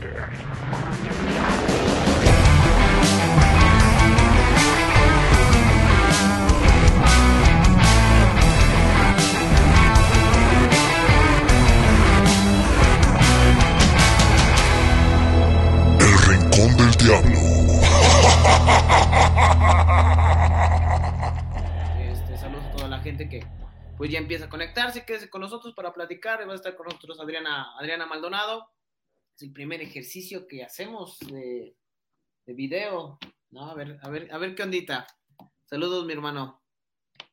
pues con nosotros para platicar, va a estar con nosotros Adriana, Adriana Maldonado. Es el primer ejercicio que hacemos de, de video, ¿no? A ver, a ver, a ver qué ondita. Saludos, mi hermano.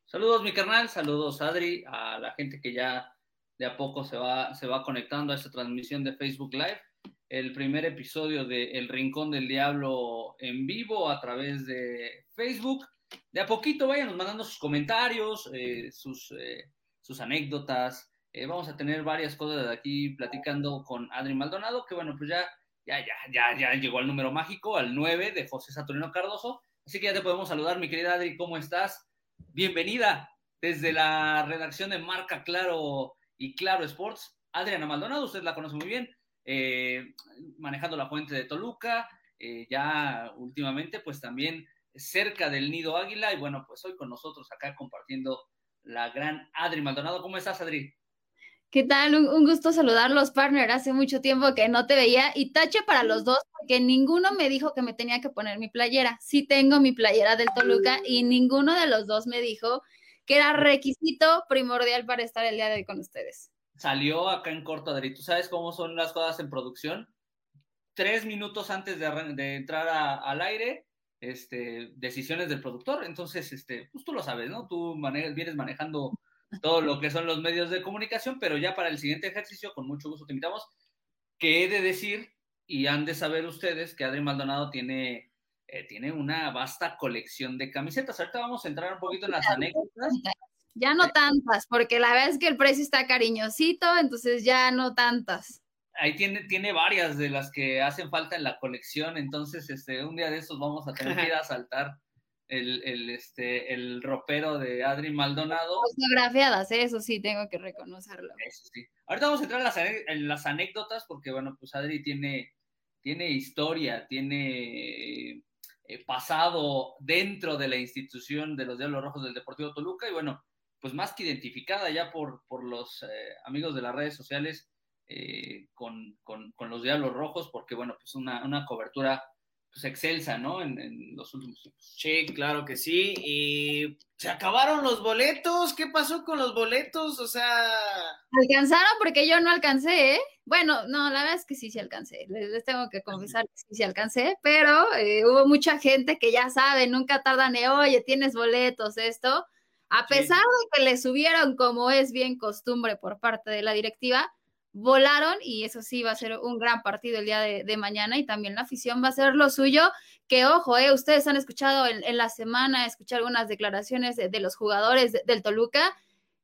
Saludos, mi carnal, saludos, Adri, a la gente que ya de a poco se va, se va conectando a esta transmisión de Facebook Live. El primer episodio de El Rincón del Diablo en vivo a través de Facebook de a poquito vayan mandando sus comentarios, eh, sus, eh, sus anécdotas. Eh, vamos a tener varias cosas de aquí platicando con Adri Maldonado, que bueno, pues ya, ya, ya, ya, ya llegó al número mágico, al 9 de José Saturnino Cardoso. Así que ya te podemos saludar, mi querida Adri, ¿cómo estás? Bienvenida desde la redacción de Marca Claro y Claro Sports. Adriana Maldonado, usted la conoce muy bien, manejando la fuente de Toluca, ya últimamente pues también cerca del Nido Águila. Y bueno, pues hoy con nosotros acá compartiendo la gran Adri Maldonado. ¿Cómo estás, Adri? ¿Qué tal? Un, gusto saludarlos, partner. Hace mucho tiempo que no te veía. Y tache para los dos, porque ninguno me dijo que me tenía que poner mi playera. Sí tengo mi playera del Toluca y ninguno de los dos me dijo que era requisito primordial para estar el día de hoy con ustedes. Salió acá en corto, Adri. ¿Tú sabes cómo son las cosas en producción? Tres minutos antes de, entrar al aire, este, decisiones del productor. Entonces, este, pues tú lo sabes, ¿no? Tú vienes manejando todo lo que son los medios de comunicación, pero ya para el siguiente ejercicio, con mucho gusto te invitamos, que he de decir, y han de saber ustedes, que Adri Maldonado tiene, eh, tiene una vasta colección de camisetas. Ahorita vamos a entrar un poquito en las anécdotas. Ya no tantas, porque la verdad es que el precio está cariñosito, entonces ya no tantas ahí tiene, tiene varias de las que hacen falta en la colección, entonces este, un día de estos vamos a tener que ir a saltar el, el, este, el ropero de Adri Maldonado. Fotografiadas, ¿eh? eso sí, tengo que reconocerlo. Eso sí. Ahorita vamos a entrar en las, en las anécdotas, porque bueno, pues Adri tiene, tiene historia, tiene eh, pasado dentro de la institución de los Diablos Rojos del Deportivo Toluca, y bueno, pues más que identificada ya por, por los eh, amigos de las redes sociales, eh, con, los Diablos Rojos, porque bueno, pues una, una cobertura pues excelsa, ¿no? En, los últimos tiempos. Sí, claro que sí. Y se acabaron los boletos. ¿Qué pasó con los boletos? O sea. Alcanzaron porque yo no alcancé, ¿eh? Bueno, no, la verdad es que sí, sí alcancé. Les, tengo que confesar que sí, sí alcancé, pero eh, hubo mucha gente que ya sabe, nunca tardan de, oye, tienes boletos, esto. A pesar de que le subieron, como es bien costumbre por parte de la directiva, volaron y eso sí va a ser un gran partido el día de, mañana y también la afición va a ser lo suyo, que ojo, eh, ustedes han escuchado en, la semana, escuchar algunas declaraciones de, los jugadores del Toluca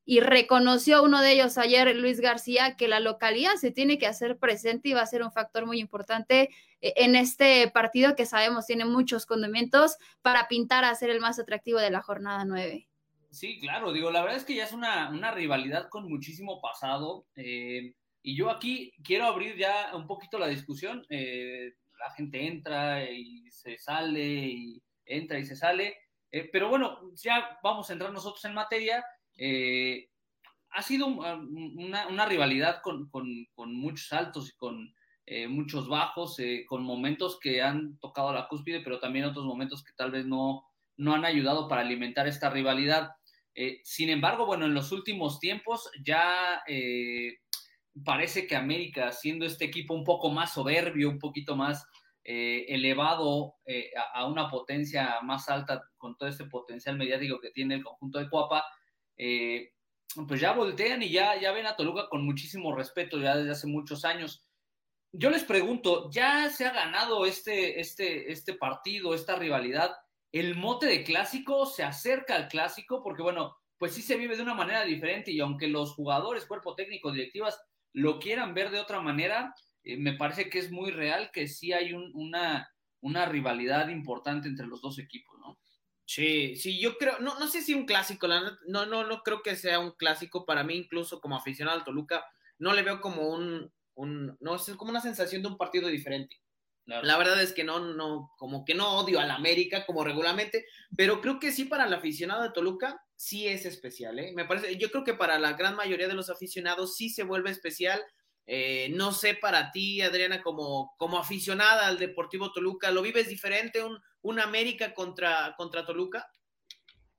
y reconoció uno de ellos ayer, Luis García, que la localidad se tiene que hacer presente y va a ser un factor muy importante eh, en este partido que sabemos tiene muchos condimentos para pintar a ser el más atractivo de la jornada 9. Sí, claro, digo, la verdad es que ya es una, una rivalidad con muchísimo pasado. Eh, y yo aquí quiero abrir ya un poquito la discusión. Eh, la gente entra y se sale, y entra y se sale. Eh, pero bueno, ya vamos a entrar nosotros en materia. Eh, ha sido una, rivalidad con, muchos altos y con muchos bajos, con momentos que han tocado la cúspide, pero también otros momentos que tal vez no, no han ayudado para alimentar esta rivalidad. sin embargo, bueno, en los últimos tiempos ya parece que América, siendo este equipo un poco más soberbio, un poquito más eh, elevado eh, a, una potencia más alta con todo este potencial mediático que tiene el conjunto de Cuapa, eh, pues ya voltean y ya, ya ven a Toluca con muchísimo respeto ya desde hace muchos años. Yo les pregunto, ¿ya se ha ganado este, este, este partido, esta rivalidad? ¿El mote de clásico se acerca al clásico? Porque bueno, pues sí se vive de una manera diferente y aunque los jugadores, cuerpo técnico, directivas lo quieran ver de otra manera, eh, me parece que es muy real que sí hay una, una rivalidad importante entre los dos equipos, ¿no? Sí, sí, yo creo, no, no sé si un clásico, la, no, no, no creo que sea un clásico para mí, incluso como aficionado al Toluca, no le veo como un, un no es como una sensación de un partido diferente. Claro. La verdad es que no, no, como que no odio al América como regularmente, pero creo que sí para el aficionado de Toluca sí es especial, ¿eh? Me parece, yo creo que para la gran mayoría de los aficionados sí se vuelve especial. Eh, no sé para ti, Adriana, como, como aficionada al Deportivo Toluca, ¿lo vives diferente un, un América contra, contra Toluca?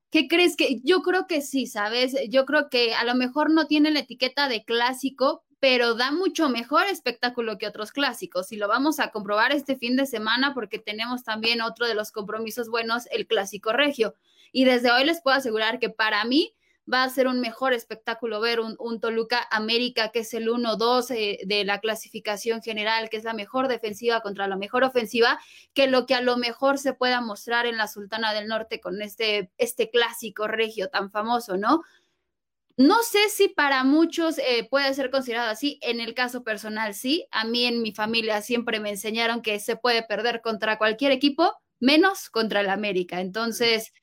¿Qué crees que? Yo creo que sí, ¿sabes? Yo creo que a lo mejor no tiene la etiqueta de clásico, pero da mucho mejor espectáculo que otros clásicos. Y lo vamos a comprobar este fin de semana porque tenemos también otro de los compromisos buenos, el clásico regio. Y desde hoy les puedo asegurar que para mí va a ser un mejor espectáculo ver un, un Toluca América, que es el 1-2 eh, de la clasificación general, que es la mejor defensiva contra la mejor ofensiva, que lo que a lo mejor se pueda mostrar en la Sultana del Norte con este, este clásico regio tan famoso, ¿no? No sé si para muchos eh, puede ser considerado así. En el caso personal, sí. A mí en mi familia siempre me enseñaron que se puede perder contra cualquier equipo, menos contra el América. Entonces,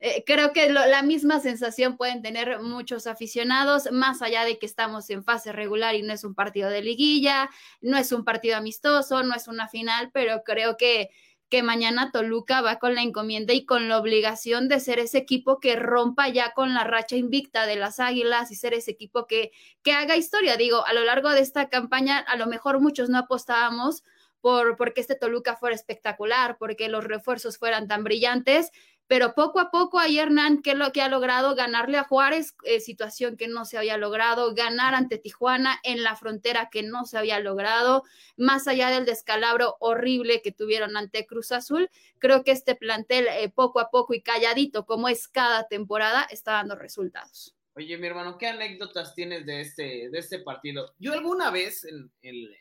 eh, creo que la misma sensación pueden tener muchos aficionados, más allá de que estamos en fase regular y no es un partido de liguilla, no es un partido amistoso, no es una final, pero creo que que mañana Toluca va con la encomienda y con la obligación de ser ese equipo que rompa ya con la racha invicta de las Águilas y ser ese equipo que, que haga historia. Digo, a lo largo de esta campaña, a lo mejor muchos no apostábamos por porque este Toluca fuera espectacular, porque los refuerzos fueran tan brillantes, pero poco a poco ahí Hernán, ¿qué es lo que ha logrado? Ganarle a Juárez, eh, situación que no se había logrado, ganar ante Tijuana en la frontera que no se había logrado, más allá del descalabro horrible que tuvieron ante Cruz Azul, creo que este plantel eh, poco a poco y calladito, como es cada temporada, está dando resultados. Oye, mi hermano, ¿qué anécdotas tienes de este, de este partido? Yo alguna vez, en, el,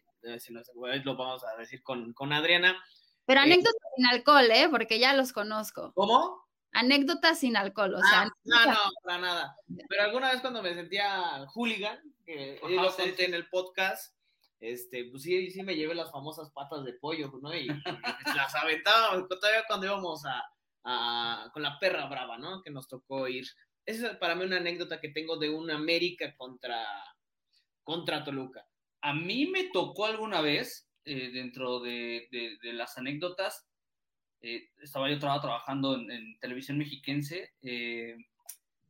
lo vamos a decir con, con Adriana, pero anécdotas eh, sin alcohol, ¿eh? Porque ya los conozco. ¿Cómo? Anécdotas sin alcohol, o sea. Ah, no, no, para nada. Pero alguna vez cuando me sentía hooligan, que Ajá, lo conté sí. en el podcast, este, pues sí, sí me llevé las famosas patas de pollo, ¿no? Y, y las aventaba todavía cuando íbamos a, a, con la perra brava, ¿no? Que nos tocó ir. Esa es para mí una anécdota que tengo de un América contra, contra Toluca. A mí me tocó alguna vez eh, dentro de, las anécdotas, eh, estaba yo trabajando en, televisión mexiquense, eh,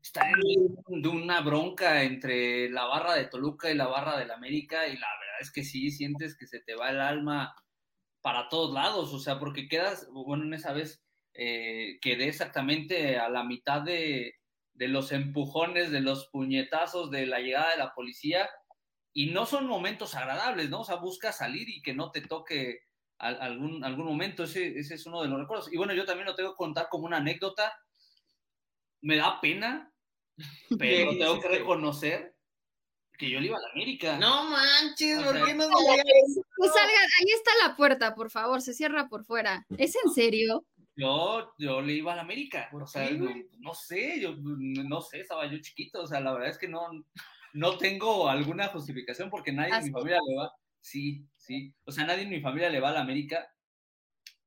estar en de una bronca entre la barra de Toluca y la barra del América, y la verdad es que sí, sientes que se te va el alma para todos lados, o sea, porque quedas, bueno, en esa vez eh, quedé exactamente a la mitad de los empujones, de los puñetazos, de la llegada de la policía, y no son momentos agradables, ¿no? O sea, busca salir y que no te toque algún, algún momento, ese, ese es uno de los recuerdos. Y bueno, yo también lo tengo que contar como una anécdota, me da pena, pero tengo que reconocer que yo le iba a la América. No manches, ¿por qué no Que salga, ahí está la puerta, por favor, se cierra por fuera. ¿Es en serio? Yo, yo le iba a la América, ¿Por o sea, no, no sé, yo no sé, estaba yo chiquito, o sea, la verdad es que no, no tengo alguna justificación porque nadie en mi familia le va, sí, sí, o sea, nadie en mi familia le va a la América,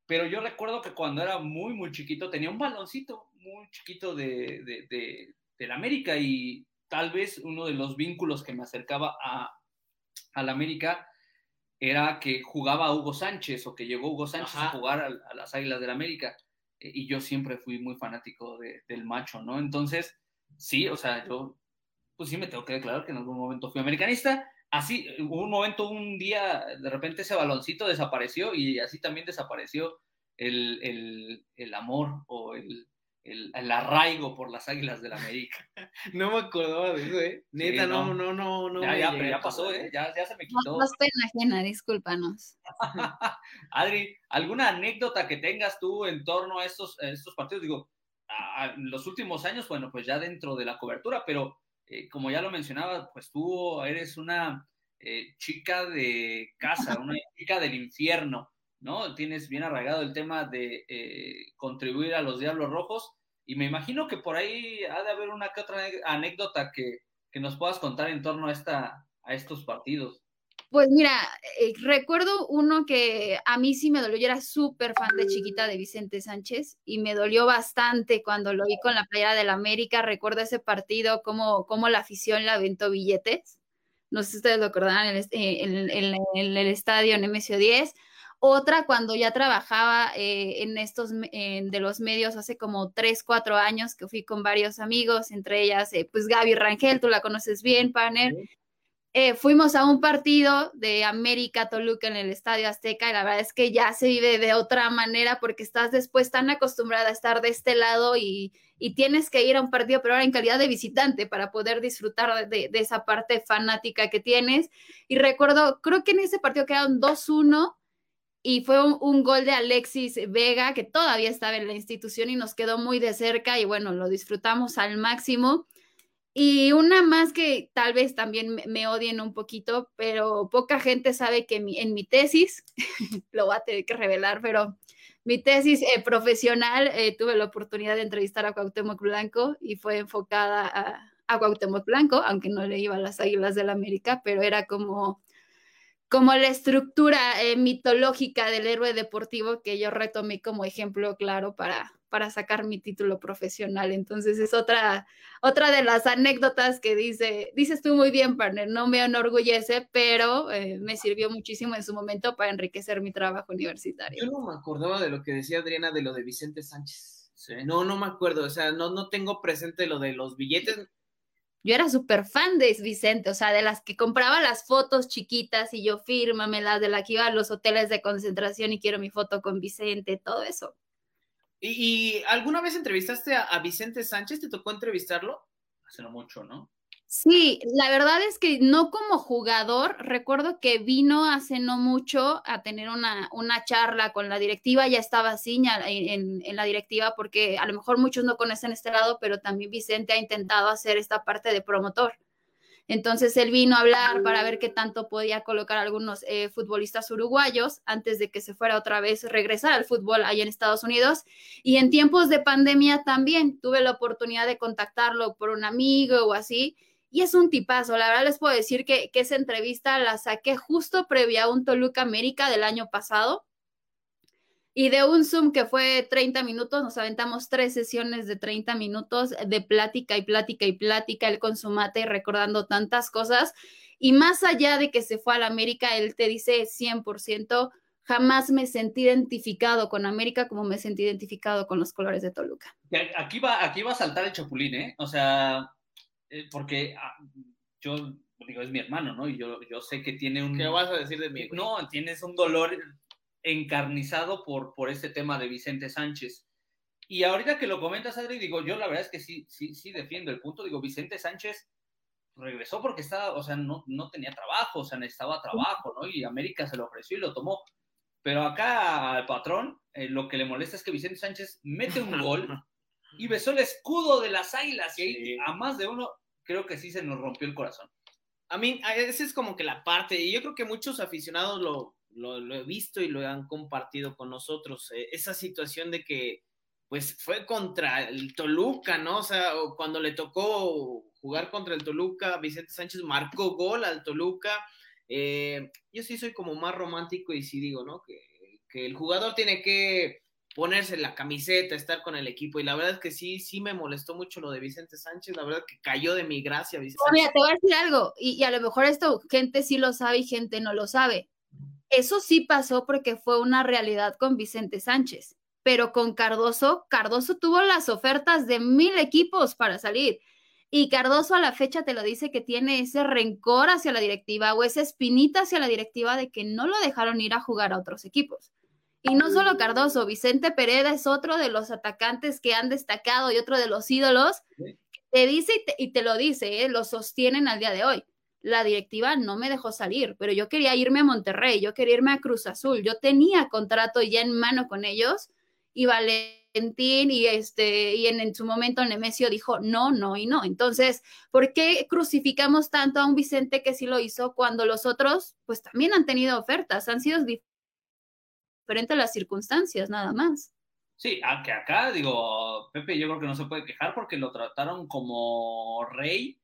pero yo recuerdo que cuando era muy, muy chiquito tenía un baloncito muy chiquito de, de, de, de la América y tal vez uno de los vínculos que me acercaba a, a la América era que jugaba Hugo Sánchez o que llegó Hugo Sánchez Ajá. a jugar a, a, las Águilas del la América. Eh, Y yo siempre fui muy fanático de, del macho, ¿no? Entonces, sí, o sea, yo, pues sí me tengo que declarar que en algún momento fui americanista. Así, hubo un momento, un día, de repente ese baloncito desapareció y así también desapareció el, el, el amor o el, el, el, arraigo por las Águilas del la América. No me acordaba de eso, ¿eh? Neta, Sí, no, no. no, no, no. ya, me ya, pero ya pasó, acordar. ¿eh? Ya, ya se me No, quitó. no es pena ajena, discúlpanos. Adri, ¿alguna anécdota que tengas tú en torno a estos, a estos partidos? Digo, a, a los últimos años, bueno, pues ya dentro de la cobertura, pero eh, como ya lo mencionaba, pues tú eres una eh, chica de casa, una chica del infierno, ¿no? Tienes bien arraigado el tema de eh, contribuir a los Diablos Rojos y me imagino que por ahí ha de haber una que otra anécdota que, que nos puedas contar en torno a, esta, a estos partidos. Pues mira, eh, recuerdo uno que a mí sí me dolió, yo era súper fan de chiquita de Vicente Sánchez y me dolió bastante cuando lo vi con la playera del América. Recuerdo ese partido, cómo, cómo la afición le aventó billetes. No sé si ustedes lo acordarán en el, en, el estadio en MSO10. Otra cuando ya trabajaba eh, en estos de los medios hace como tres, cuatro años que fui con varios amigos, entre ellas eh, pues Gaby Rangel, tú la conoces bien, Panel. Eh, fuimos a un partido de América Toluca en el Estadio Azteca y la verdad es que ya se vive de otra manera porque estás después tan acostumbrada a estar de este lado y, tienes que ir a un partido, pero ahora en calidad de visitante para poder disfrutar de, esa parte fanática que tienes. Y recuerdo, creo que en ese partido quedaron 2-1 y fue un, gol de Alexis Vega que todavía estaba en la institución y nos quedó muy de cerca y bueno, lo disfrutamos al máximo. Y una más que tal vez también me odien un poquito, pero poca gente sabe que en mi tesis, lo voy a tener que revelar, pero mi tesis eh, profesional eh, tuve la oportunidad de entrevistar a Cuauhtémoc Blanco y fue enfocada a, a Cuauhtémoc Blanco, aunque no le iba a las Águilas del la América, pero era como, como la estructura eh, mitológica del héroe deportivo que yo retomé como ejemplo claro para, para sacar mi título profesional. Entonces es otra, otra de las anécdotas que dice, dices tú muy bien, partner, no me enorgullece, pero eh, me sirvió muchísimo en su momento para enriquecer mi trabajo universitario. Yo no me acordaba de lo que decía Adriana de lo de Vicente Sánchez. No, no me acuerdo, o sea, no, no tengo presente lo de los billetes. Yo era súper fan de Vicente, o sea, de las que compraba las fotos chiquitas y yo fírmamelas, de la que iba a los hoteles de concentración y quiero mi foto con Vicente, todo eso. ¿Y, alguna vez entrevistaste a, Vicente Sánchez? ¿Te tocó entrevistarlo? Hace no mucho, ¿no? Sí, la verdad es que no como jugador, recuerdo que vino hace no mucho a tener una, una charla con la directiva, ya estaba así en, en, la directiva porque a lo mejor muchos no conocen este lado, pero también Vicente ha intentado hacer esta parte de promotor. Entonces él vino a hablar para ver qué tanto podía colocar algunos eh, futbolistas uruguayos antes de que se fuera otra vez regresar al fútbol ahí en Estados Unidos. Y en tiempos de pandemia también tuve la oportunidad de contactarlo por un amigo o así. Y es un tipazo. La verdad les puedo decir que, que esa entrevista la saqué justo previa a un Toluca América del año pasado y de un Zoom que fue 30 minutos, nos aventamos tres sesiones de 30 minutos de plática y plática y plática, él con su mate recordando tantas cosas. Y más allá de que se fue a la América, él te dice 100%, jamás me sentí identificado con América como me sentí identificado con los colores de Toluca. Aquí va, aquí va a saltar el chapulín, ¿eh? O sea, eh, porque ah, yo digo, es mi hermano, ¿no? Y yo, yo sé que tiene un... ¿Qué vas a decir de mí? No, tienes un dolor encarnizado por, por este tema de Vicente Sánchez. Y ahorita que lo comentas, Adri, digo, yo la verdad es que sí, sí, sí defiendo el punto. Digo, Vicente Sánchez regresó porque estaba, o sea, no, no tenía trabajo, o sea, necesitaba trabajo, ¿no? Y América se lo ofreció y lo tomó. Pero acá al patrón, eh, lo que le molesta es que Vicente Sánchez mete un gol y besó el escudo de las águilas. Y a más de uno, creo que sí se nos rompió el corazón. A mí, esa es como que la parte, y yo creo que muchos aficionados lo, lo, he visto y lo han compartido con nosotros, eh, esa situación de que pues fue contra el Toluca, ¿no? O sea, cuando le tocó jugar contra el Toluca, Vicente Sánchez marcó gol al Toluca. Eh, yo sí soy como más romántico y sí digo, ¿no? Que, el jugador tiene que ponerse la camiseta, estar con el equipo. Y la verdad es que sí, sí me molestó mucho lo de Vicente Sánchez. La verdad que cayó de mi gracia, Vicente. mira, te voy a decir algo, y, y, a lo mejor esto gente sí lo sabe y gente no lo sabe. Eso sí pasó porque fue una realidad con Vicente Sánchez, pero con Cardoso, Cardoso tuvo las ofertas de mil equipos para salir. Y Cardoso a la fecha te lo dice que tiene ese rencor hacia la directiva o esa espinita hacia la directiva de que no lo dejaron ir a jugar a otros equipos. Y no solo Cardoso, Vicente Pereda es otro de los atacantes que han destacado y otro de los ídolos. Te dice y te, lo dice, ¿eh? lo sostienen al día de hoy la directiva no me dejó salir, pero yo quería irme a Monterrey, yo quería irme a Cruz Azul, yo tenía contrato ya en mano con ellos y Valentín y este y en, su momento Nemesio dijo no, no y no. Entonces, ¿por qué crucificamos tanto a un Vicente que sí lo hizo cuando los otros pues también han tenido ofertas, han sido diferentes las circunstancias, nada más? Sí, aunque acá digo, Pepe, yo creo que no se puede quejar porque lo trataron como rey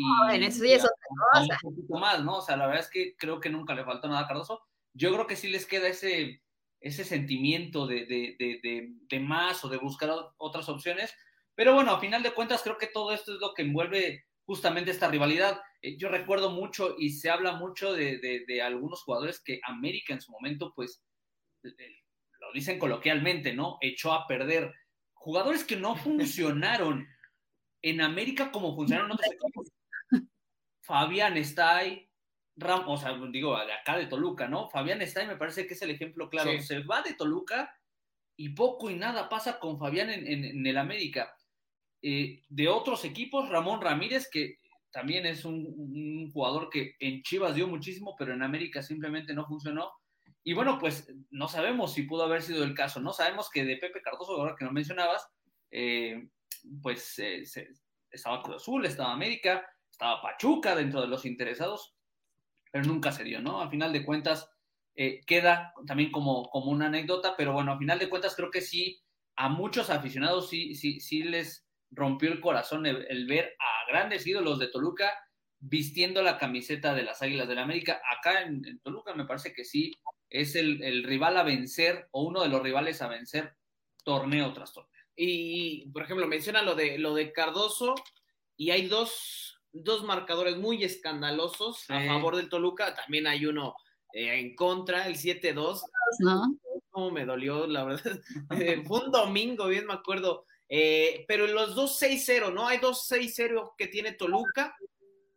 y bueno, eso ya es otra a- a cosa. un poquito más, ¿no? O sea, la verdad es que creo que nunca le faltó nada a Cardoso. Yo creo que sí les queda ese, ese sentimiento de, de, de, de, más o de buscar otras opciones. Pero bueno, a final de cuentas, creo que todo esto es lo que envuelve justamente esta rivalidad. Eh, yo recuerdo mucho y se habla mucho de, de, de algunos jugadores que América en su momento, pues, eh, lo dicen coloquialmente, ¿no? Echó a perder. Jugadores que no funcionaron en América como funcionaron en otros equipos. Fabián está ahí, Ram, o sea, digo, acá de Toluca, ¿no? Fabián está ahí, me parece que es el ejemplo claro. Sí. Se va de Toluca y poco y nada pasa con Fabián en, en- en el América. Eh, de otros equipos, Ramón Ramírez, que también es un, un jugador que en Chivas dio muchísimo, pero en América simplemente no funcionó. Y bueno, pues no sabemos si pudo haber sido el caso, ¿no? Sabemos que de Pepe Cardoso, ahora que no mencionabas, eh, pues eh, se- estaba Cruz Azul, estaba América, estaba Pachuca dentro de los interesados, pero nunca se dio, ¿no? A final de cuentas, eh, queda también como, como una anécdota, pero bueno, a final de cuentas creo que sí, a muchos aficionados sí, sí, sí les rompió el corazón el, ver a grandes ídolos de Toluca vistiendo la camiseta de las Águilas del la América. Acá en, en, Toluca me parece que sí es el, el rival a vencer o uno de los rivales a vencer torneo tras torneo. Y, por ejemplo, menciona lo de, lo de Cardoso y hay dos, dos marcadores muy escandalosos sí. a favor del Toluca. También hay uno eh, en contra, el 7-2. ¿No? Cómo me dolió, la verdad. Eh, fue un domingo, bien me acuerdo. Eh, pero los dos 6-0, ¿no? Hay dos 6-0 que tiene Toluca.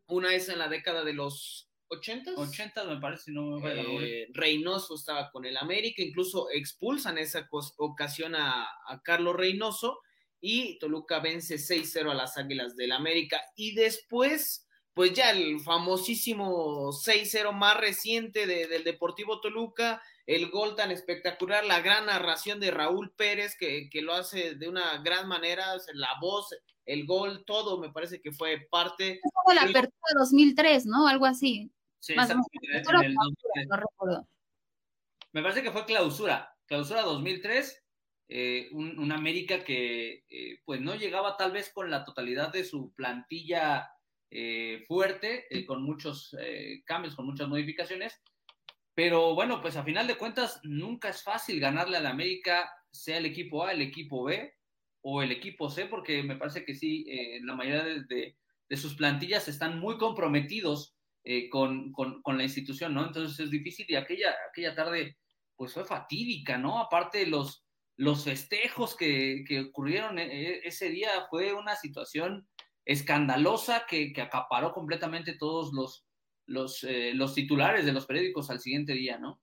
Una es en la década de los 80. 80 me parece, no me eh, Reynoso estaba con el América, incluso expulsan esa ocasión a, a Carlos Reynoso y Toluca vence 6-0 a las Águilas del América. Y después, pues ya el famosísimo 6-0 más reciente de, del Deportivo Toluca, el gol tan espectacular, la gran narración de Raúl Pérez, que, que lo hace de una gran manera, la voz, el gol, todo me parece que fue parte. Es como la apertura 2003, ¿no? Algo así. Sí, Más exacto. En el clausura, 2003. no recuerdo. Me parece que fue clausura, clausura 2003, eh, un, América que eh, pues no llegaba tal vez con la totalidad de su plantilla eh, fuerte, con muchos cambios, con muchas modificaciones, pero bueno, pues a final de cuentas nunca es fácil ganarle al América, sea el equipo A, el equipo B o el equipo C, porque me parece que sí, la mayoría de, de, de, sus plantillas están muy comprometidos con, con, con, la institución, ¿no? Entonces es difícil y aquella, aquella tarde pues fue fatídica, ¿no? Aparte los, los festejos que, que ocurrieron eh, ese día fue una situación escandalosa que, que acaparó completamente todos los, los, eh, los titulares de los periódicos al siguiente día, ¿no?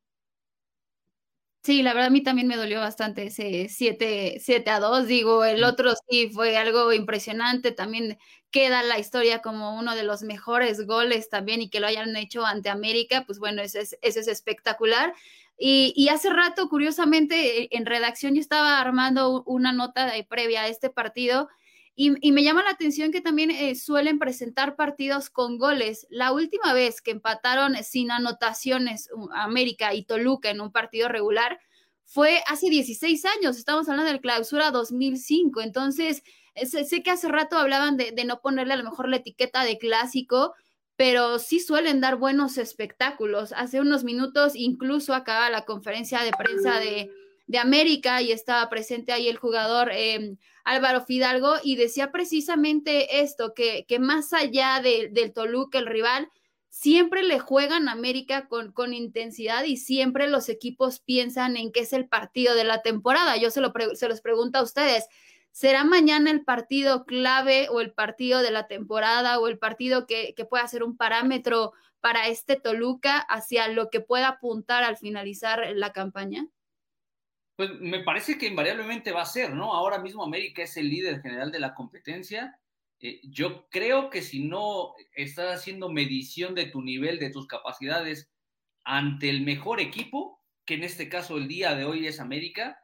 Sí, la verdad a mí también me dolió bastante ese 7, 7 a 2, digo, el otro sí fue algo impresionante, también queda la historia como uno de los mejores goles también y que lo hayan hecho ante América, pues bueno, eso es, eso es espectacular. Y, hace rato, curiosamente, en redacción yo estaba armando una nota previa a este partido y, me llama la atención que también eh, suelen presentar partidos con goles. La última vez que empataron sin anotaciones América y Toluca en un partido regular fue hace 16 años, estamos hablando del clausura 2005, entonces sé, sé que hace rato hablaban de, de, no ponerle a lo mejor la etiqueta de clásico, pero sí suelen dar buenos espectáculos. Hace unos minutos incluso acaba la conferencia de prensa de, de América y estaba presente ahí el jugador eh, Álvaro Fidalgo y decía precisamente esto, que, que más allá de, del Toluca, el rival, siempre le juegan a América con, con, intensidad y siempre los equipos piensan en que es el partido de la temporada. Yo se, lo se los pregunto a ustedes, ¿será mañana el partido clave o el partido de la temporada o el partido que, que pueda ser un parámetro para este Toluca hacia lo que pueda apuntar al finalizar la campaña? Pues me parece que invariablemente va a ser, ¿no? Ahora mismo América es el líder general de la competencia. Eh, yo creo que si no estás haciendo medición de tu nivel, de tus capacidades ante el mejor equipo, que en este caso el día de hoy es América,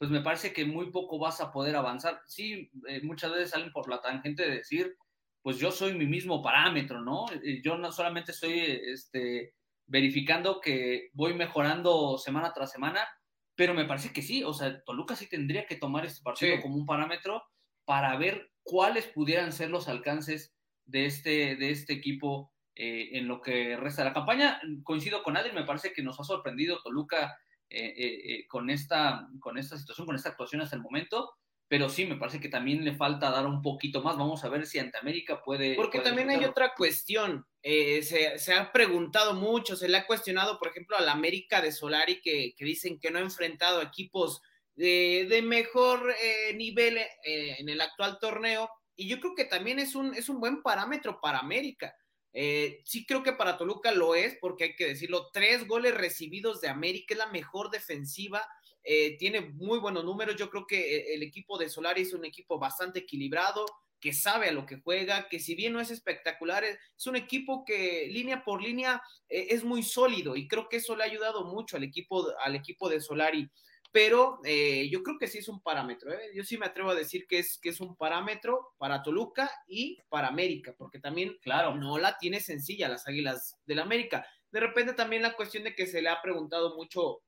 pues me parece que muy poco vas a poder avanzar. Sí, eh, muchas veces salen por la tangente de decir, pues yo soy mi mismo parámetro, ¿no? Eh, yo no solamente estoy este, verificando que voy mejorando semana tras semana, pero me parece que sí, o sea, Toluca sí tendría que tomar este partido sí. como un parámetro para ver cuáles pudieran ser los alcances de este, de este equipo eh, en lo que resta de la campaña. Coincido con Adri, me parece que nos ha sorprendido Toluca eh, con, esta, con esta situación, con esta actuación hasta el momento pero sí, me parece que también le falta dar un poquito más. Vamos a ver si ante América puede. Porque también hay otra cuestión. Eh, se, ha preguntado mucho, se le ha cuestionado, por ejemplo, a la América de Solari, que, dicen que no ha enfrentado equipos de, mejor eh, nivel eh, en el actual torneo. Y yo creo que también es un, es un buen parámetro para América. Sí creo que para Toluca lo es, porque hay que decirlo, tres goles recibidos de América, es la mejor defensiva eh, tiene muy buenos números. Yo creo que eh, el equipo de Solari es un equipo bastante equilibrado, que sabe a lo que juega, que si bien no es espectacular, es un equipo que línea por línea eh, es muy sólido y creo que eso le ha ayudado mucho al equipo, al equipo de Solari. Pero yo creo que sí es un parámetro. Yo sí me atrevo a decir que es, que es un parámetro para Toluca y para América, porque también, claro, no la tiene sencilla las Águilas del América. De repente también la cuestión de que se le ha preguntado mucho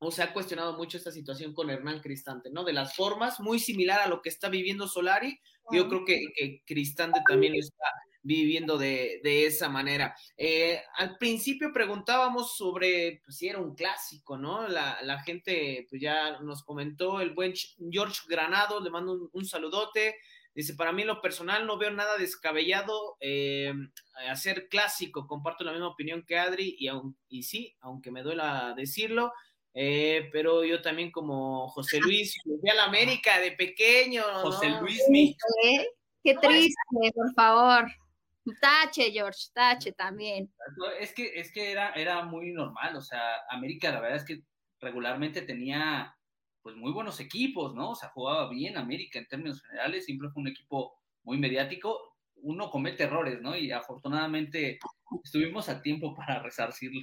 o se ha cuestionado mucho esta situación con Hernán Cristante, ¿no? De las formas, muy similar a lo que está viviendo Solari, yo creo que, Cristante también lo está viviendo de, esa manera. Eh, al principio preguntábamos sobre pues, si era un clásico, ¿no? La, gente pues ya nos comentó, el buen George Granado, le mando un, saludote. Dice, para mí en lo personal no veo nada descabellado eh, hacer clásico, comparto la misma opinión que Adri y, y sí, aunque me duela decirlo, eh, pero yo también como José Luis, fui a la América de pequeño. José Luis mi. ¿Eh? Qué triste, por favor. Tache, George, tache también. Es que, es que era, era muy normal, o sea, América la verdad es que regularmente tenía pues muy buenos equipos, ¿no? O sea, jugaba bien América en términos generales, siempre fue un equipo muy mediático. Uno comete errores, ¿no? Y afortunadamente Estuvimos a tiempo para resarcirlo.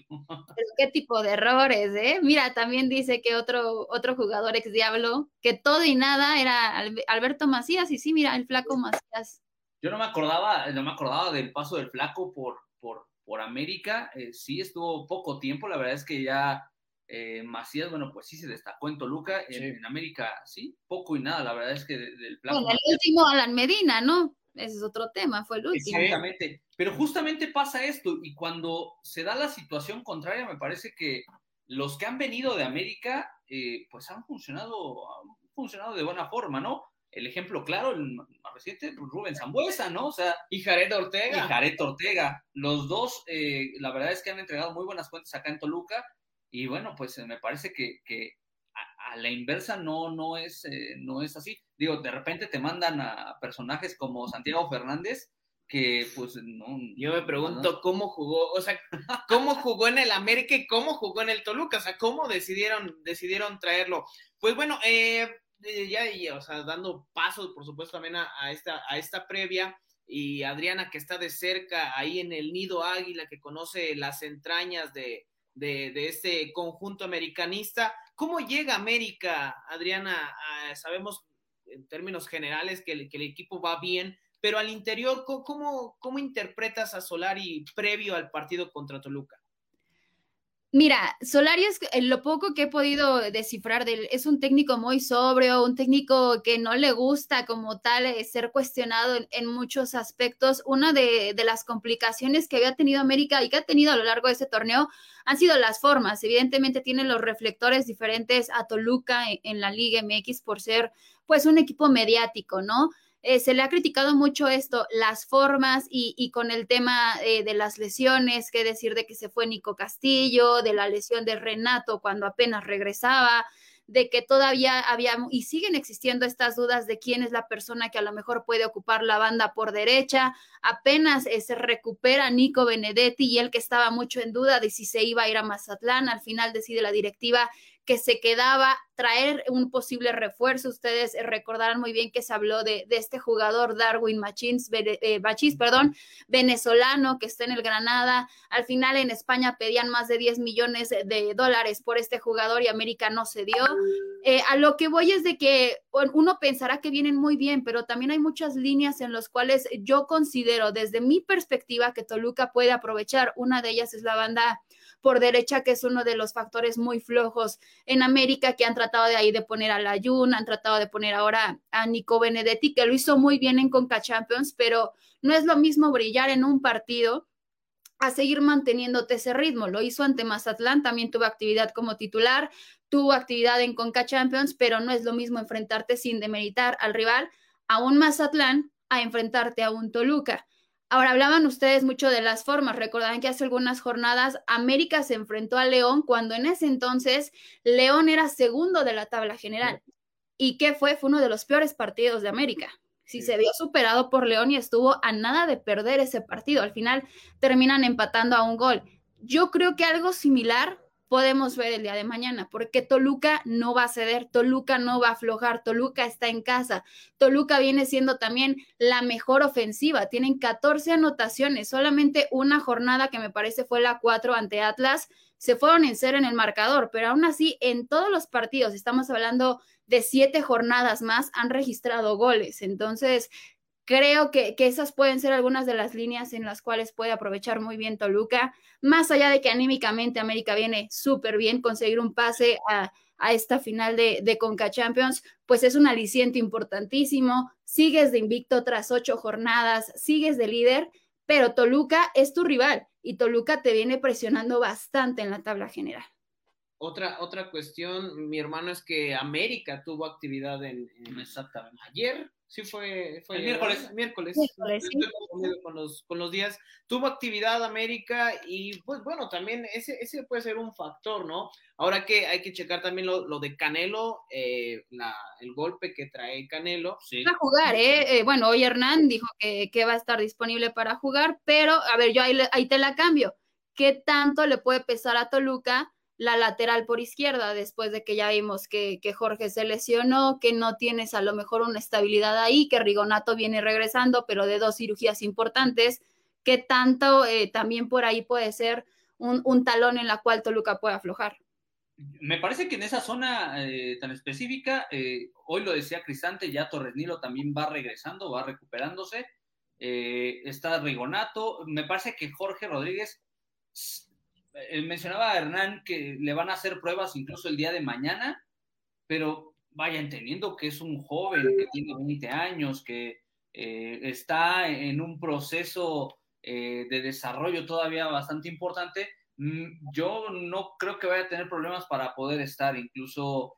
¿Qué tipo de errores, eh? Mira, también dice que otro, otro jugador ex diablo, que todo y nada era Alberto Macías, y sí, mira, el flaco Macías. Yo no me acordaba, no me acordaba del paso del flaco por, por, por América, eh, sí estuvo poco tiempo, la verdad es que ya eh, Macías, bueno, pues sí se destacó en Toluca, en, América, sí, poco y nada, la verdad es que del flaco. Bueno, el último Alan Medina, ¿no? ese es otro tema, fue el último. Exactamente. Pero justamente pasa esto, y cuando se da la situación contraria, me parece que los que han venido de América, eh, pues han funcionado, han funcionado de buena forma, ¿no? El ejemplo claro, el más reciente, Rubén Zambuesa, ¿no? O sea, y Jared Ortega. Y Jared Ortega. Los dos, eh, la verdad es que han entregado muy buenas cuentas acá en Toluca, y bueno, pues me parece que, que a, la inversa no, no, es, eh, no es así. Digo, de repente te mandan a personajes como Santiago Fernández, que pues no. Yo me pregunto cómo jugó, o sea, cómo jugó en el América y cómo jugó en el Toluca, o sea, cómo decidieron, decidieron traerlo. Pues bueno, eh, ya, ya, o sea, dando pasos, por supuesto, también a, esta, a esta previa, y Adriana que está de cerca ahí en el nido águila, que conoce las entrañas de, de, de este conjunto americanista. ¿Cómo llega América, Adriana? sabemos en términos generales que el, equipo va bien, pero al interior, ¿cómo, ¿cómo interpretas a Solari previo al partido contra Toluca? Mira, Solari es eh, lo poco que he podido descifrar de él, es un técnico muy sobrio, un técnico que no le gusta como tal eh, ser cuestionado en, muchos aspectos. Una de, las complicaciones que había tenido América y que ha tenido a lo largo de este torneo han sido las formas. Evidentemente tiene los reflectores diferentes a Toluca en, en la Liga MX por ser pues un equipo mediático, ¿no? Eh, se le ha criticado mucho esto, las formas y, con el tema eh, de las lesiones, qué decir de que se fue Nico Castillo, de la lesión de Renato cuando apenas regresaba, de que todavía había y siguen existiendo estas dudas de quién es la persona que a lo mejor puede ocupar la banda por derecha. Apenas eh, se recupera Nico Benedetti y él que estaba mucho en duda de si se iba a ir a Mazatlán, al final decide la directiva que se quedaba traer un posible refuerzo. Ustedes recordarán muy bien que se habló de, este jugador Darwin Machins, eh, perdón, venezolano que está en el Granada. Al final en España pedían más de 10 millones de dólares por este jugador y América no se dio. Eh, a lo que voy es de que uno pensará que vienen muy bien, pero también hay muchas líneas en las cuales yo considero desde mi perspectiva que Toluca puede aprovechar. Una de ellas es la banda por derecha, que es uno de los factores muy flojos en América que han tratado de ahí de poner a la Jun, han tratado de poner ahora a Nico Benedetti, que lo hizo muy bien en Conca Champions, pero no es lo mismo brillar en un partido a seguir manteniéndote ese ritmo. Lo hizo ante Mazatlán, también tuvo actividad como titular, tuvo actividad en Conca Champions, pero no es lo mismo enfrentarte sin demeritar al rival a un Mazatlán a enfrentarte a un Toluca. Ahora hablaban ustedes mucho de las formas. Recordarán que hace algunas jornadas América se enfrentó a León cuando en ese entonces León era segundo de la tabla general. ¿Y qué fue? Fue uno de los peores partidos de América. Si se vio superado por León y estuvo a nada de perder ese partido. Al final terminan empatando a un gol. Yo creo que algo similar podemos ver el día de mañana, porque Toluca no va a ceder, Toluca no va a aflojar, Toluca está en casa, Toluca viene siendo también la mejor ofensiva, tienen 14 anotaciones, solamente una jornada que me parece fue la 4 ante Atlas, se fueron en cero en el marcador, pero aún así en todos los partidos, estamos hablando de siete jornadas más, han registrado goles, entonces Creo que, esas pueden ser algunas de las líneas en las cuales puede aprovechar muy bien Toluca, más allá de que anímicamente América viene súper bien, conseguir un pase a, esta final de, de, Conca Champions, pues es un aliciente importantísimo, sigues de invicto tras ocho jornadas, sigues de líder, pero Toluca es tu rival y Toluca te viene presionando bastante en la tabla general. Otra, otra cuestión, mi hermano, es que América tuvo actividad en, en ayer Sí, fue, fue el miércoles. Miércoles. con, los, con los días. Tuvo actividad América y pues bueno, también ese, ese puede ser un factor, ¿no? Ahora que hay que checar también lo, de Canelo, eh, la, el golpe que trae Canelo. Sí. Va a jugar, ¿eh? ¿eh? Bueno, hoy Hernán dijo que, que, va a estar disponible para jugar, pero a ver, yo ahí, ahí te la cambio. ¿Qué tanto le puede pesar a Toluca? La lateral por izquierda, después de que ya vimos que, Jorge se lesionó, que no tienes a lo mejor una estabilidad ahí, que Rigonato viene regresando, pero de dos cirugías importantes, que tanto eh, también por ahí puede ser un, talón en la cual Toluca puede aflojar. Me parece que en esa zona eh, tan específica, eh, hoy lo decía Cristante, ya Torres Nilo también va regresando, va recuperándose, está Rigonato, me parece que Jorge Rodríguez mencionaba a Hernán que le van a hacer pruebas incluso el día de mañana, pero vaya entendiendo que es un joven que tiene 20 años, que eh, está en un proceso eh, de desarrollo todavía bastante importante, mm, yo no creo que vaya a tener problemas para poder estar, incluso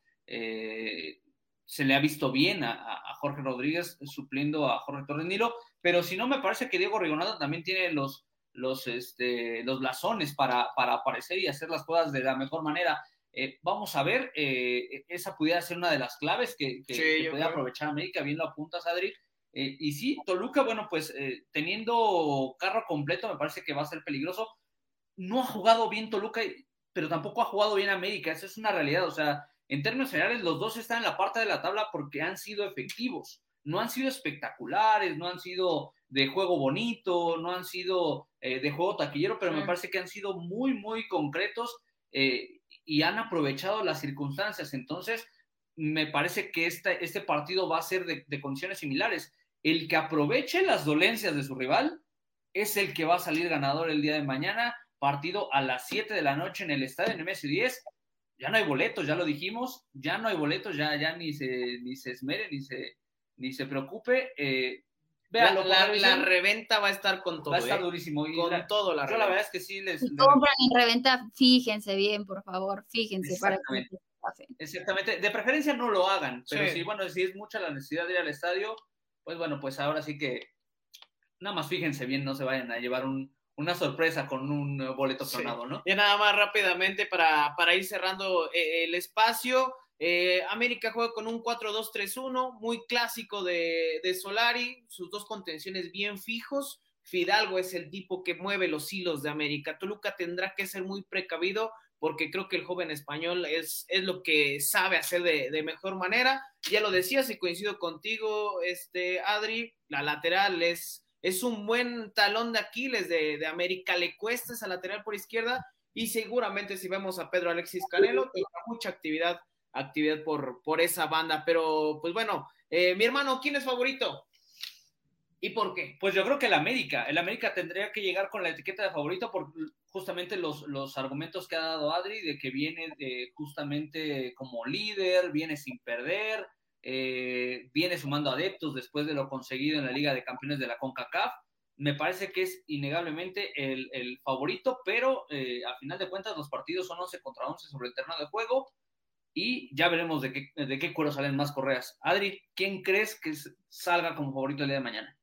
se le ha visto bien a, Jorge Rodríguez supliendo a Jorge Torres Nilo, pero si no me parece que Diego Rigonado también tiene los los, este, los blasones para, para aparecer y hacer las cosas de la mejor manera. Eh, vamos a ver, eh, esa pudiera ser una de las claves que, que, puede aprovechar América, bien lo apuntas, Adri. Eh, y sí, Toluca, bueno, pues teniendo carro completo, me parece que va a ser peligroso. No ha jugado bien Toluca, pero tampoco ha jugado bien América, esa es una realidad. O sea, en términos generales, los dos están en la parte de la tabla porque han sido efectivos, no han sido espectaculares, no han sido de juego bonito, no han sido eh, de juego taquillero, pero me parece que han sido muy, muy concretos eh, y han aprovechado las circunstancias. Entonces, me parece que este, este partido va a ser de, condiciones similares. El que aproveche las dolencias de su rival es el que va a salir ganador el día de mañana. Partido a las 7 de la noche en el estadio en MS10. Ya no hay boletos, ya lo dijimos, ya no hay boletos, ya, ya ni, se, ni se esmere, ni se, ni se preocupe. Eh, la, reventa va a estar con todo. Va a estar ¿eh? durísimo. con todo la Yo la verdad es que sí les. Si compran en reventa, fíjense bien, por favor, fíjense. Para Exactamente. De preferencia no lo hagan, pero si, bueno, si es mucha la necesidad de ir al estadio, pues bueno, pues ahora sí que nada más fíjense bien, no se vayan a llevar una sorpresa con un boleto sonado, ¿no? Y nada más rápidamente para, para ir cerrando eh, el espacio. Eh, América juega con un 4-2-3-1, muy clásico de, Solari, sus dos contenciones bien fijos. Fidalgo es el tipo que mueve los hilos de América. Toluca tendrá que ser muy precavido porque creo que el joven español es, es lo que sabe hacer de, mejor manera. Ya lo decías y coincido contigo, este, Adri, la lateral es, es un buen talón de Aquiles de, de América. Le cuesta esa lateral por izquierda y seguramente si vemos a Pedro Alexis Canelo, tendrá mucha actividad actividad por, por esa banda. Pero, pues bueno, eh, mi hermano, ¿quién es favorito? ¿Y por qué? Pues yo creo que el América. El América tendría que llegar con la etiqueta de favorito por justamente los, los argumentos que ha dado Adri de que viene justamente como líder, viene sin perder, eh, viene sumando adeptos después de lo conseguido en la Liga de Campeones de la CONCACAF. Me parece que es innegablemente el, el favorito, pero eh, a final de cuentas los partidos son 11 contra 11 sobre el terreno de juego y ya veremos de qué, de qué cuero salen más correas. Adri, ¿quién crees que salga como favorito el día de mañana?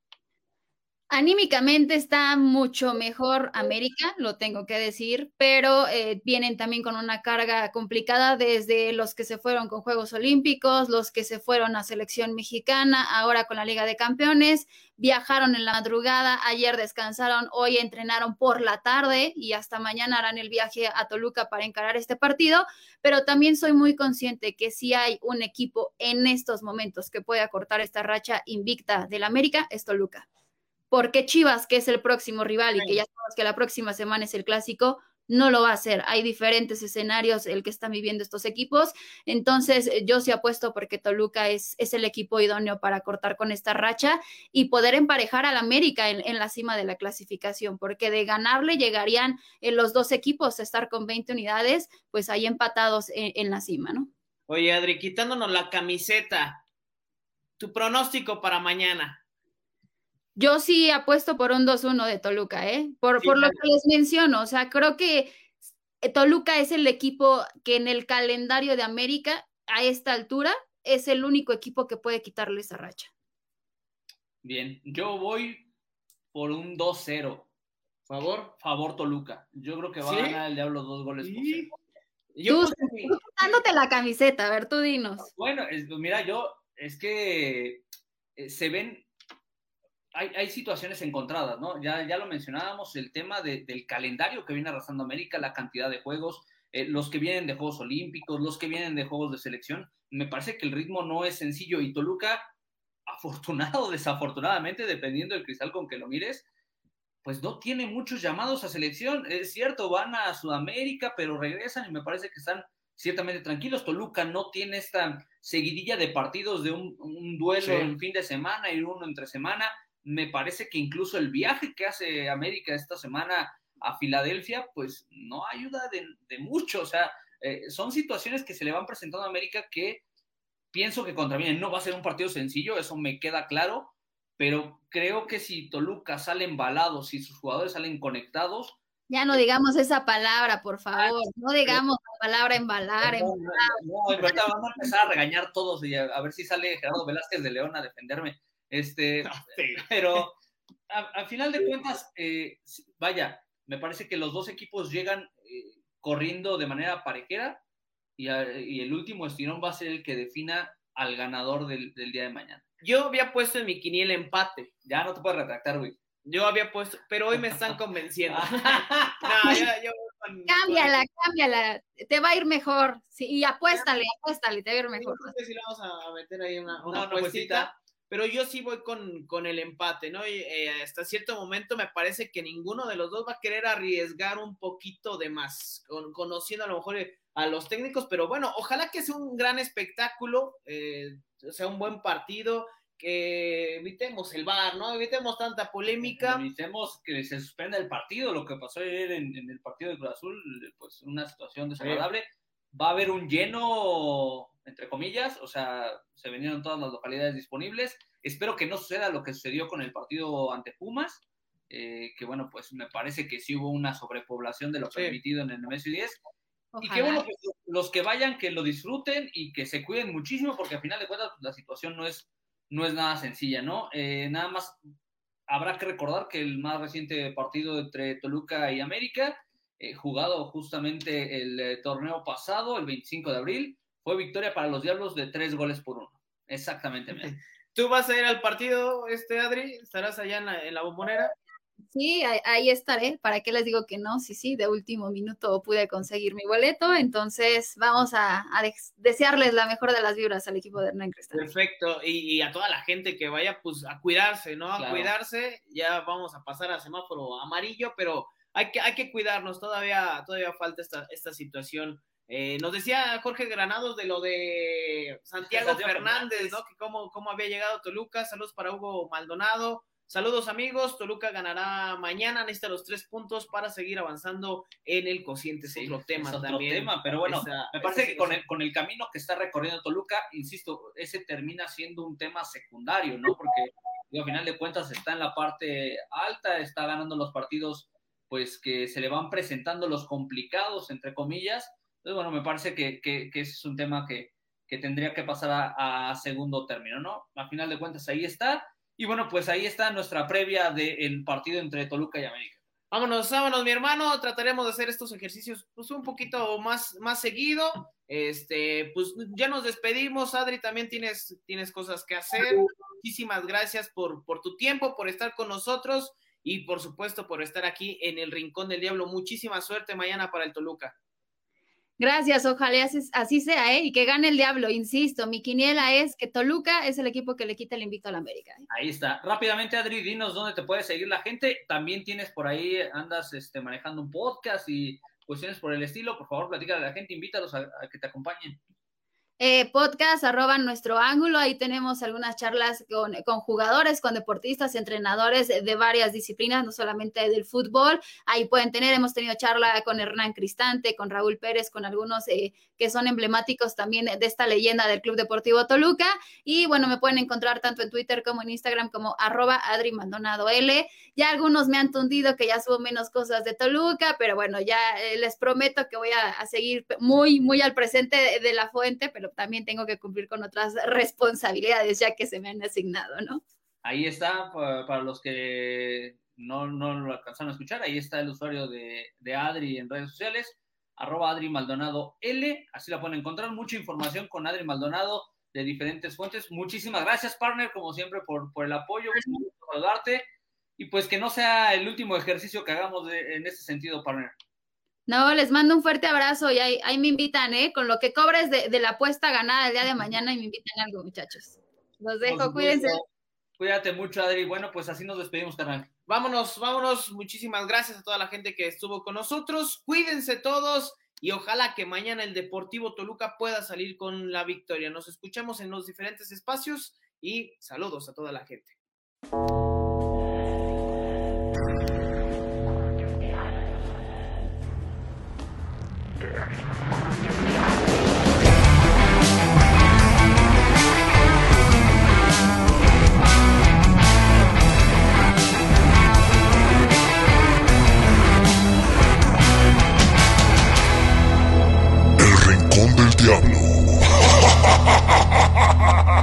Anímicamente está mucho mejor América, lo tengo que decir, pero eh, vienen también con una carga complicada desde los que se fueron con Juegos Olímpicos, los que se fueron a selección mexicana, ahora con la Liga de Campeones, viajaron en la madrugada, ayer descansaron, hoy entrenaron por la tarde y hasta mañana harán el viaje a Toluca para encarar este partido, pero también soy muy consciente que si hay un equipo en estos momentos que puede acortar esta racha invicta del América, es Toluca porque Chivas, que es el próximo rival y que ya sabemos que la próxima semana es el clásico, no lo va a hacer. Hay diferentes escenarios el que están viviendo estos equipos. Entonces, yo sí apuesto porque Toluca es, es el equipo idóneo para cortar con esta racha y poder emparejar al América en, la cima de la clasificación, porque de ganarle llegarían en los dos equipos a estar con 20 unidades, pues ahí empatados en, en la cima, ¿no? Oye, Adri, quitándonos la camiseta, tu pronóstico para mañana. Yo sí apuesto por un 2-1 de Toluca, ¿eh? Por, por lo que les menciono, o sea, creo que eh, Toluca es el equipo que en el calendario de América, a esta altura, es el único equipo que puede quitarle esa racha. Bien, yo voy por un 2-0. ¿Favor? Favor Toluca. Yo creo que va a ganar el Diablo dos goles por cero. Yo tú, dándote la camiseta, a ver, tú dinos. Bueno, mira, yo, es que eh, se ven hay, situaciones encontradas, ¿no? Ya, ya lo mencionábamos, el tema del calendario que viene arrastrando América, la cantidad de juegos, eh, los que vienen de Juegos Olímpicos, los que vienen de Juegos de Selección. Me parece que el ritmo no es sencillo y Toluca, afortunado o desafortunadamente, dependiendo del cristal con que lo mires, pues no tiene muchos llamados a selección. Es cierto, van a Sudamérica, pero regresan y me parece que están ciertamente tranquilos. Toluca no tiene esta seguidilla de partidos de un, duelo en fin de semana y uno entre semana me parece que incluso el viaje que hace América esta semana a Filadelfia, pues no ayuda de, mucho. O sea, eh, son situaciones que se le van presentando a América que pienso que contra no va a ser un partido sencillo, eso me queda claro, pero creo que si Toluca sale embalado, si sus jugadores salen conectados. Ya no digamos esa palabra, por favor, no digamos la palabra embalar. No, no, vamos a empezar a regañar todos y a ver si sale Gerardo Velázquez de León a defenderme. Este, pero al final de cuentas, eh, vaya, me parece que los dos equipos llegan eh, corriendo de manera parejera y, el último estirón va a ser el que defina al ganador del, día de mañana. Yo había puesto en mi quiniela empate. Ya no te puedes retractar, güey. Yo había puesto, pero hoy me están convenciendo. cámbiala, cámbiala. Te va a ir mejor. Sí, y apuéstale, apuéstale, te va a ir mejor. No sé si le vamos a meter ahí una, una, pero yo sí voy con, el empate, ¿no? Y, eh, hasta cierto momento me parece que ninguno de los dos va a querer arriesgar un poquito de más, conociendo a lo mejor eh, a los técnicos, pero bueno, ojalá que sea un gran espectáculo, eh, sea un buen partido, que evitemos el bar, ¿no? Evitemos tanta polémica. Evitemos que se suspenda el partido, lo que pasó ayer en, el partido de Cruz Azul, pues una situación desagradable. Va a haber un lleno entre comillas, o sea, se vinieron todas las localidades disponibles. Espero que no suceda lo que sucedió con el partido ante Pumas, eh, que bueno, pues me parece que sí hubo una sobrepoblación de lo permitido en el mes 10. Y que bueno, pues, los que vayan, que lo disfruten y que se cuiden muchísimo, porque al final de cuentas la situación no es, no es nada sencilla, ¿no? Eh, nada más habrá que recordar que el más reciente partido entre Toluca y América, eh, jugado justamente el torneo pasado, el 25 de abril, fue victoria para los Diablos de tres goles por uno. Exactamente. ¿Tú vas a ir al partido, este Adri? ¿Estarás allá en la, bombonera? Sí, ahí, estaré. ¿Para qué les digo que no? Sí, sí, de último minuto pude conseguir mi boleto. Entonces, vamos a, desearles la mejor de las vibras al equipo de Hernán Cristal. Perfecto. Y, a toda la gente que vaya, pues a cuidarse, ¿no? A cuidarse. Ya vamos a pasar a semáforo amarillo, pero hay que, hay que cuidarnos. Todavía, todavía falta esta, esta situación eh, nos decía Jorge Granados de lo de Santiago, Fernández, ¿no? Que cómo, cómo había llegado Toluca. Saludos para Hugo Maldonado. Saludos amigos, Toluca ganará mañana, necesita los tres puntos para seguir avanzando en el cociente, es otro tema es otro también. tema, pero bueno, Esa- me parece que con el, con el camino que está recorriendo Toluca, insisto, ese termina siendo un tema secundario, ¿no? Porque digo, a final de cuentas está en la parte alta, está ganando los partidos, pues que se le van presentando los complicados, entre comillas. Entonces, bueno, me parece que, que, ese es un tema que, que tendría que pasar a, segundo término, ¿no? A final de cuentas ahí está. Y bueno, pues ahí está nuestra previa del partido entre Toluca y América. Vámonos, vámonos, mi hermano. Trataremos de hacer estos ejercicios pues un poquito más, más seguido. Este, pues ya nos despedimos. Adri, también tienes, tienes cosas que hacer. Muchísimas gracias por, por tu tiempo, por estar con nosotros y por supuesto por estar aquí en el Rincón del Diablo. Muchísima suerte mañana para el Toluca. Gracias, ojalá así, así sea, ¿eh? Y que gane el diablo, insisto. Mi quiniela es que Toluca es el equipo que le quita el invicto a la América. ¿eh? Ahí está. Rápidamente, Adri, dinos dónde te puede seguir la gente. También tienes por ahí, andas este, manejando un podcast y cuestiones por el estilo. Por favor, platícale a la gente, invítalos a, a que te acompañen. Eh, podcast arroba nuestro ángulo, ahí tenemos algunas charlas con, con, jugadores, con deportistas, entrenadores de varias disciplinas, no solamente del fútbol, ahí pueden tener, hemos tenido charla con Hernán Cristante, con Raúl Pérez, con algunos eh, que son emblemáticos también de esta leyenda del Club Deportivo Toluca, y bueno, me pueden encontrar tanto en Twitter como en Instagram como arroba Adri Maldonado L, ya algunos me han tundido que ya subo menos cosas de Toluca, pero bueno, ya eh, les prometo que voy a, seguir muy, muy al presente de, de la fuente, pero también tengo que cumplir con otras responsabilidades ya que se me han asignado, ¿no? Ahí está, para los que no, no lo alcanzaron a escuchar, ahí está el usuario de, de Adri en redes sociales, arroba Adri Maldonado L, así la pueden encontrar, mucha información con Adri Maldonado de diferentes fuentes. Muchísimas gracias, partner, como siempre, por, por el apoyo, por saludarte, y pues que no sea el último ejercicio que hagamos de, en ese sentido, partner. No, les mando un fuerte abrazo y ahí, ahí me invitan, ¿eh? Con lo que cobres de, de, la apuesta ganada el día de mañana y me invitan algo, muchachos. Los dejo, cuídense. Cuídate mucho, Adri. Bueno, pues así nos despedimos, carnal. Vámonos, vámonos. Muchísimas gracias a toda la gente que estuvo con nosotros. Cuídense todos y ojalá que mañana el Deportivo Toluca pueda salir con la victoria. Nos escuchamos en los diferentes espacios y saludos a toda la gente. El Rincón del Diablo.